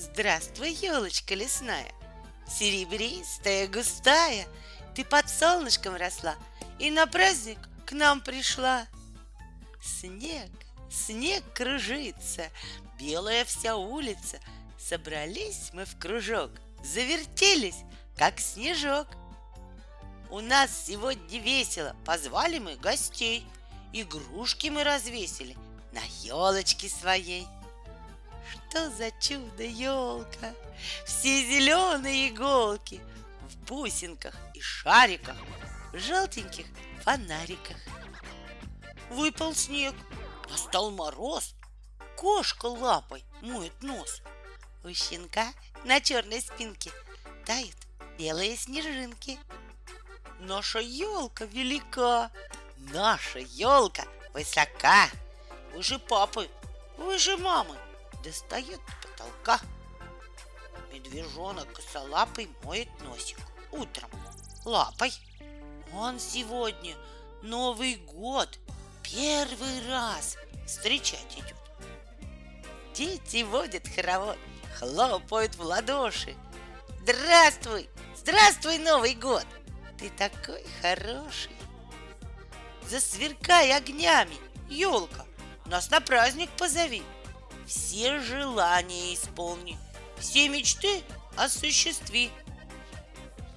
Здравствуй, елочка лесная, Серебристая, густая, Ты под солнышком росла И на праздник к нам пришла. Снег, снег кружится, Белая вся улица, Собрались мы в кружок, Завертелись, как снежок. У нас сегодня весело, Позвали мы гостей, Игрушки мы развесили На елочке своей — что за чудо елка? Все зеленые иголки В бусинках и шариках В желтеньких фонариках. Выпал снег, настал мороз Кошка лапой моет нос. У щенка на черной спинке Тают белые снежинки. Наша елка велика Наша елка высока. Выше папы, выше мамы достает до потолка. Медвежонок косолапый моет носик утром лапой. Он сегодня Новый год первый раз встречать идет. Дети водят хоровод, хлопают в ладоши. Здравствуй, здравствуй, Новый год! Ты такой хороший. Засверкай огнями, елка, нас на праздник позови все желания исполни, все мечты осуществи.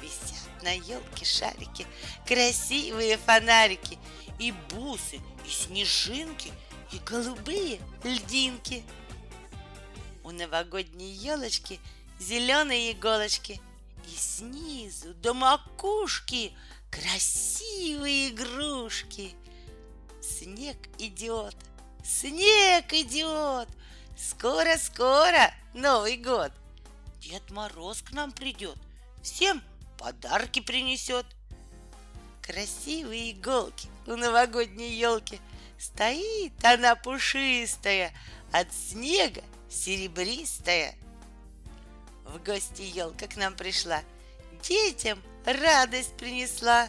Висят на елке шарики, красивые фонарики, и бусы, и снежинки, и голубые льдинки. У новогодней елочки зеленые иголочки, и снизу до макушки красивые игрушки. Снег идет, снег идет, Скоро-скоро Новый год. Дед Мороз к нам придет, всем подарки принесет. Красивые иголки у новогодней елки. Стоит она пушистая, от снега серебристая. В гости елка к нам пришла, детям радость принесла.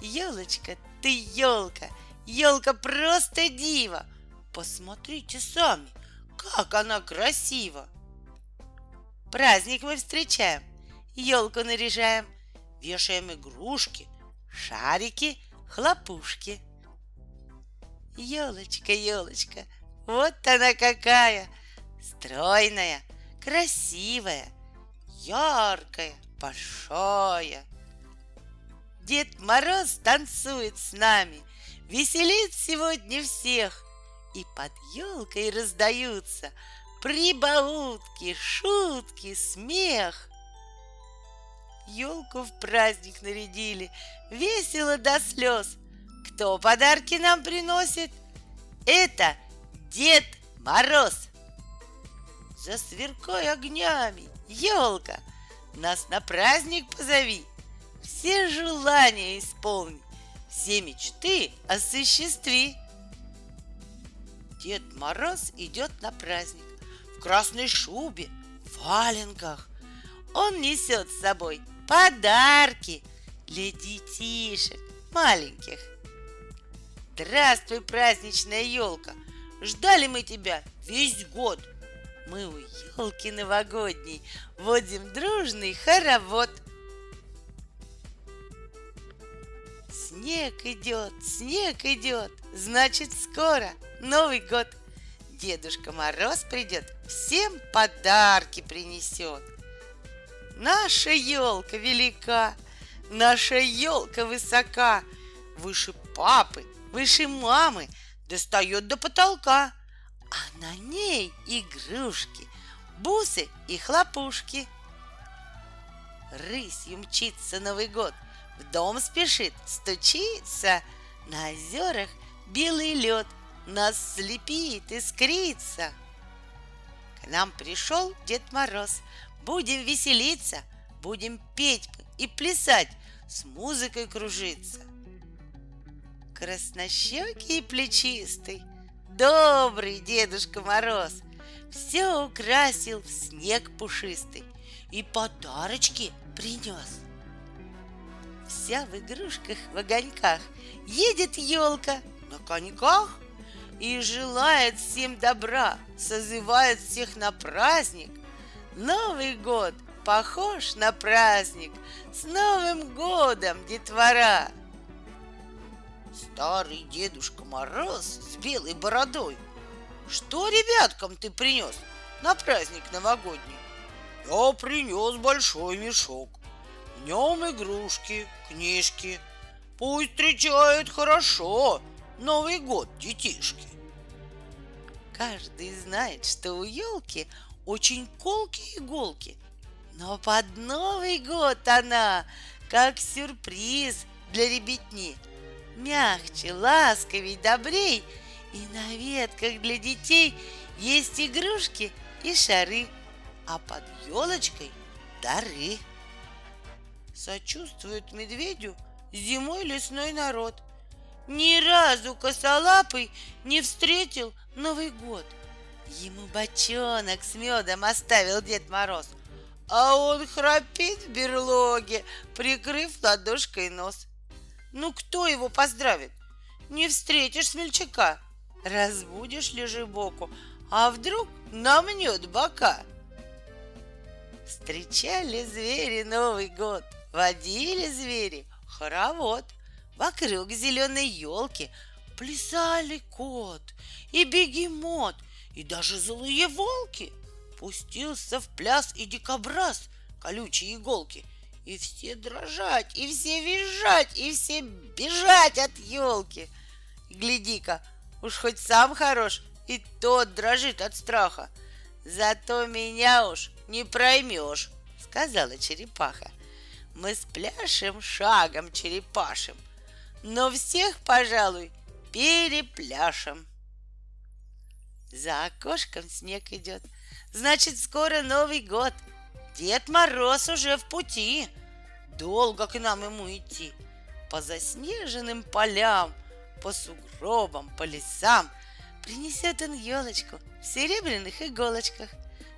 Елочка, ты елка, елка просто дива. Посмотрите сами, как она красива! Праздник мы встречаем, елку наряжаем, вешаем игрушки, шарики, хлопушки. Елочка, елочка, вот она какая! Стройная, красивая, яркая, большая. Дед Мороз танцует с нами, веселит сегодня всех. И под елкой раздаются прибаутки, шутки, смех. Елку в праздник нарядили, весело до слез. Кто подарки нам приносит? Это Дед Мороз. Засверкай огнями, елка, нас на праздник позови. Все желания исполни, все мечты осуществи. Дед Мороз идет на праздник в красной шубе, в валенках. Он несет с собой подарки для детишек маленьких. Здравствуй, праздничная елка! Ждали мы тебя весь год. Мы у елки новогодней водим дружный хоровод. Снег идет, снег идет, значит скоро Новый год. Дедушка Мороз придет, всем подарки принесет. Наша елка велика, наша елка высока, выше папы, выше мамы, достает до потолка, а на ней игрушки, бусы и хлопушки. Рысью мчится Новый год, в дом спешит, стучится, на озерах белый лед — нас слепит, искрится. К нам пришел Дед Мороз. Будем веселиться, будем петь и плясать, с музыкой кружиться. Краснощекий и плечистый, добрый Дедушка Мороз все украсил в снег пушистый и подарочки принес. Вся в игрушках, в огоньках едет елка на коньках – и желает всем добра, созывает всех на праздник, Новый год похож на праздник. С Новым годом, детвора! Старый Дедушка Мороз с белой бородой. Что ребяткам ты принес на праздник новогодний? Я принес большой мешок. В нем игрушки, книжки. Пусть встречают хорошо Новый год, детишки. Каждый знает, что у елки очень колкие иголки. Но под Новый год она, как сюрприз для ребятни, мягче, ласковей, добрей, и на ветках для детей есть игрушки и шары, а под елочкой дары. Сочувствует медведю зимой лесной народ. Ни разу косолапый не встретил Новый год. Ему бочонок с медом оставил Дед Мороз, а он храпит в берлоге, прикрыв ладошкой нос. Ну кто его поздравит? Не встретишь смельчака, разбудишь лежебоку, а вдруг намнет бока. Встречали звери Новый год, водили звери хоровод. Вокруг зеленой елки плясали кот и бегемот, и даже злые волки. Пустился в пляс и дикобраз, колючие иголки — и все дрожать, и все визжать, и все бежать от елки. Гляди-ка, уж хоть сам хорош, и тот дрожит от страха. Зато меня уж не проймешь, сказала черепаха. Мы с пляшем шагом черепашем, но всех, пожалуй, перепляшем. За окошком снег идет, значит, скоро Новый год — Дед Мороз уже в пути. Долго к нам ему идти. По заснеженным полям, по сугробам, по лесам Принесет он елочку в серебряных иголочках.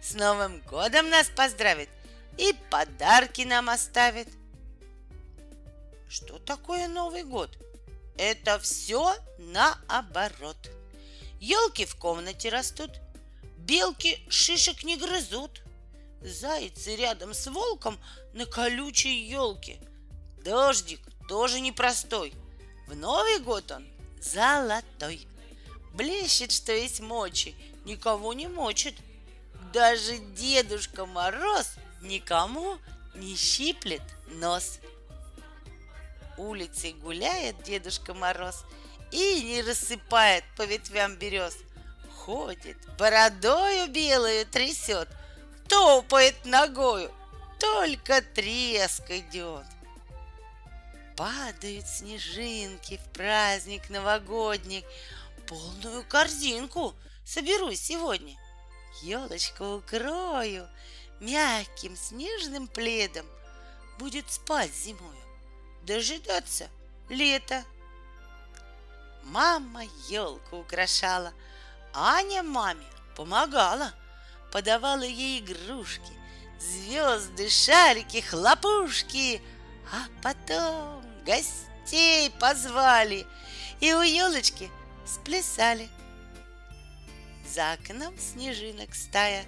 С Новым годом нас поздравит и подарки нам оставит. Что такое Новый год? Это все наоборот. Елки в комнате растут, белки шишек не грызут, Зайцы рядом с волком на колючей елке. Дождик тоже непростой. В Новый год он золотой. Блещет, что есть мочи, никого не мочит. Даже Дедушка Мороз никому не щиплет нос. Улицей гуляет Дедушка Мороз и не рассыпает по ветвям берез. Ходит, бородою белую трясет — топает ногою, только треск идет. Падают снежинки в праздник новогодний, полную корзинку соберу сегодня. Елочку укрою мягким снежным пледом, будет спать зимою, дожидаться лета. Мама елку украшала, Аня маме помогала — подавала ей игрушки, звезды, шарики, хлопушки, а потом гостей позвали и у елочки сплясали. За окном снежинок стая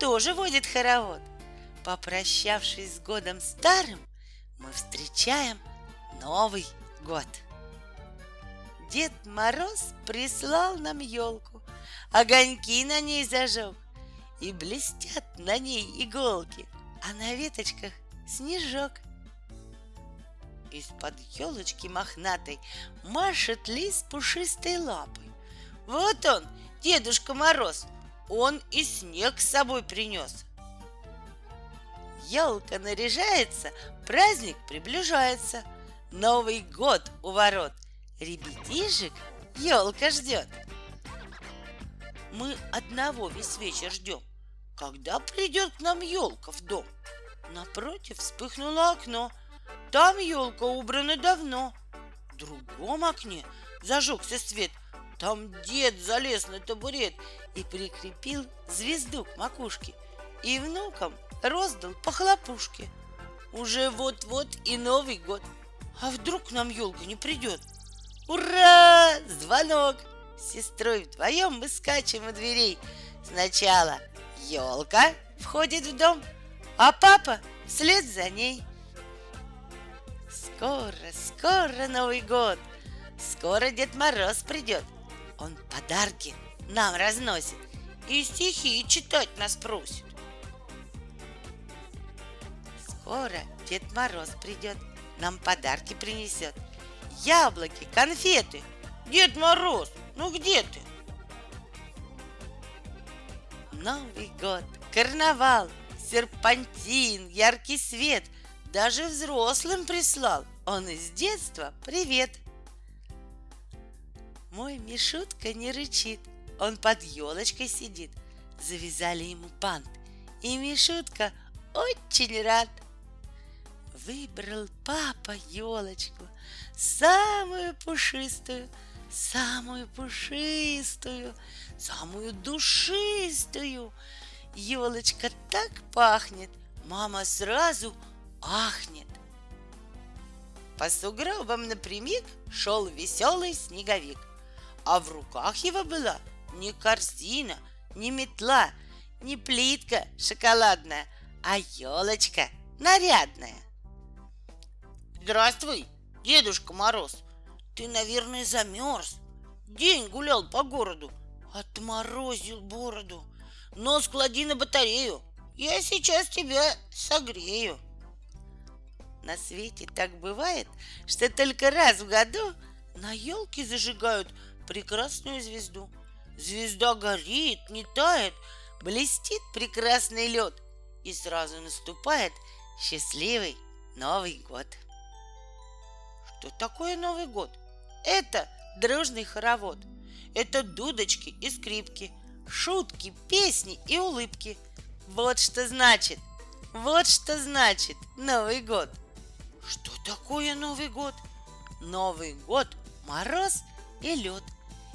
тоже водит хоровод. Попрощавшись с годом старым, мы встречаем Новый год. Дед Мороз прислал нам елку, огоньки на ней зажег, и блестят на ней иголки, а на веточках снежок. Из-под елочки мохнатой машет лис пушистой лапой. Вот он, Дедушка Мороз, он и снег с собой принес. Елка наряжается, праздник приближается. Новый год у ворот. Ребятишек елка ждет. Мы одного весь вечер ждем. Когда придет к нам елка в дом? Напротив вспыхнуло окно. Там елка убрана давно. В другом окне зажегся свет. Там дед залез на табурет и прикрепил звезду к макушке. И внукам роздал по хлопушке. Уже вот-вот и Новый год. А вдруг нам елка не придет? Ура! Звонок! С сестрой вдвоем мы скачем у дверей. Сначала елка, входит в дом, а папа вслед за ней. Скоро, скоро Новый год, скоро Дед Мороз придет. Он подарки нам разносит и стихи читать нас просит. Скоро Дед Мороз придет, нам подарки принесет. Яблоки, конфеты. Дед Мороз, ну где ты? Новый год, карнавал, серпантин, яркий свет. Даже взрослым прислал. Он из детства привет. Мой Мишутка не рычит, он под елочкой сидит. Завязали ему пант, и Мишутка очень рад. Выбрал папа елочку, самую пушистую, самую пушистую, самую душистую. Елочка так пахнет, мама сразу ахнет. По сугробам напрямик шел веселый снеговик, а в руках его была не корзина, не метла, не плитка шоколадная, а елочка нарядная. Здравствуй, Дедушка Мороз, ты, наверное, замерз. День гулял по городу, отморозил бороду. Нос клади на батарею, я сейчас тебя согрею. На свете так бывает, что только раз в году на елке зажигают прекрасную звезду. Звезда горит, не тает, блестит прекрасный лед, и сразу наступает счастливый Новый год. Что такое Новый год? Это дружный хоровод. Это дудочки и скрипки, шутки, песни и улыбки. Вот что значит, вот что значит Новый год. Что такое Новый год? Новый год – мороз и лед.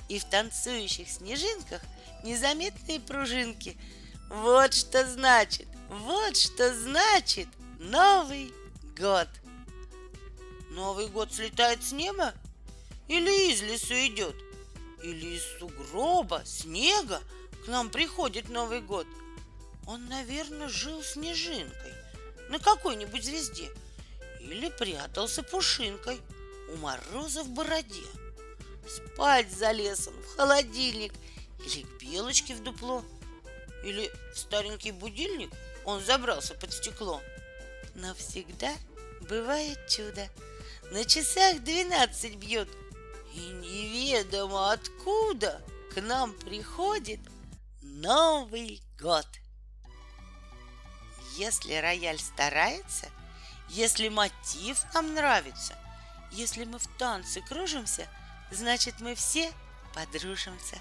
И в танцующих снежинках незаметные пружинки. Вот что значит, вот что значит Новый год. Новый год слетает с неба? Или из лесу идет? Или из сугроба, снега к нам приходит Новый год? Он, наверное, жил снежинкой на какой-нибудь звезде. Или прятался пушинкой у мороза в бороде. Спать за лесом, в холодильник или к белочке в дупло. Или в старенький будильник он забрался под стекло. Навсегда бывает чудо – на часах двенадцать бьет, и неведомо откуда к нам приходит Новый год. Если рояль старается, если мотив нам нравится, если мы в танце кружимся, значит мы все подружимся.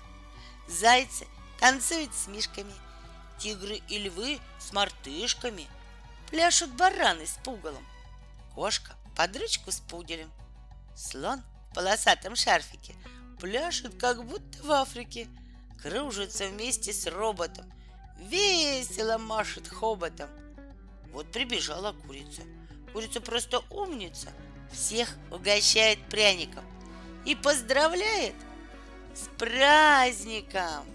Зайцы танцуют с мишками, тигры и львы с мартышками, пляшут бараны с пугалом, кошка под ручку с пуделем. Слон в полосатом шарфике пляшет, как будто в Африке, кружится вместе с роботом, весело машет хоботом. Вот прибежала курица. Курица просто умница, всех угощает пряником и поздравляет с праздником.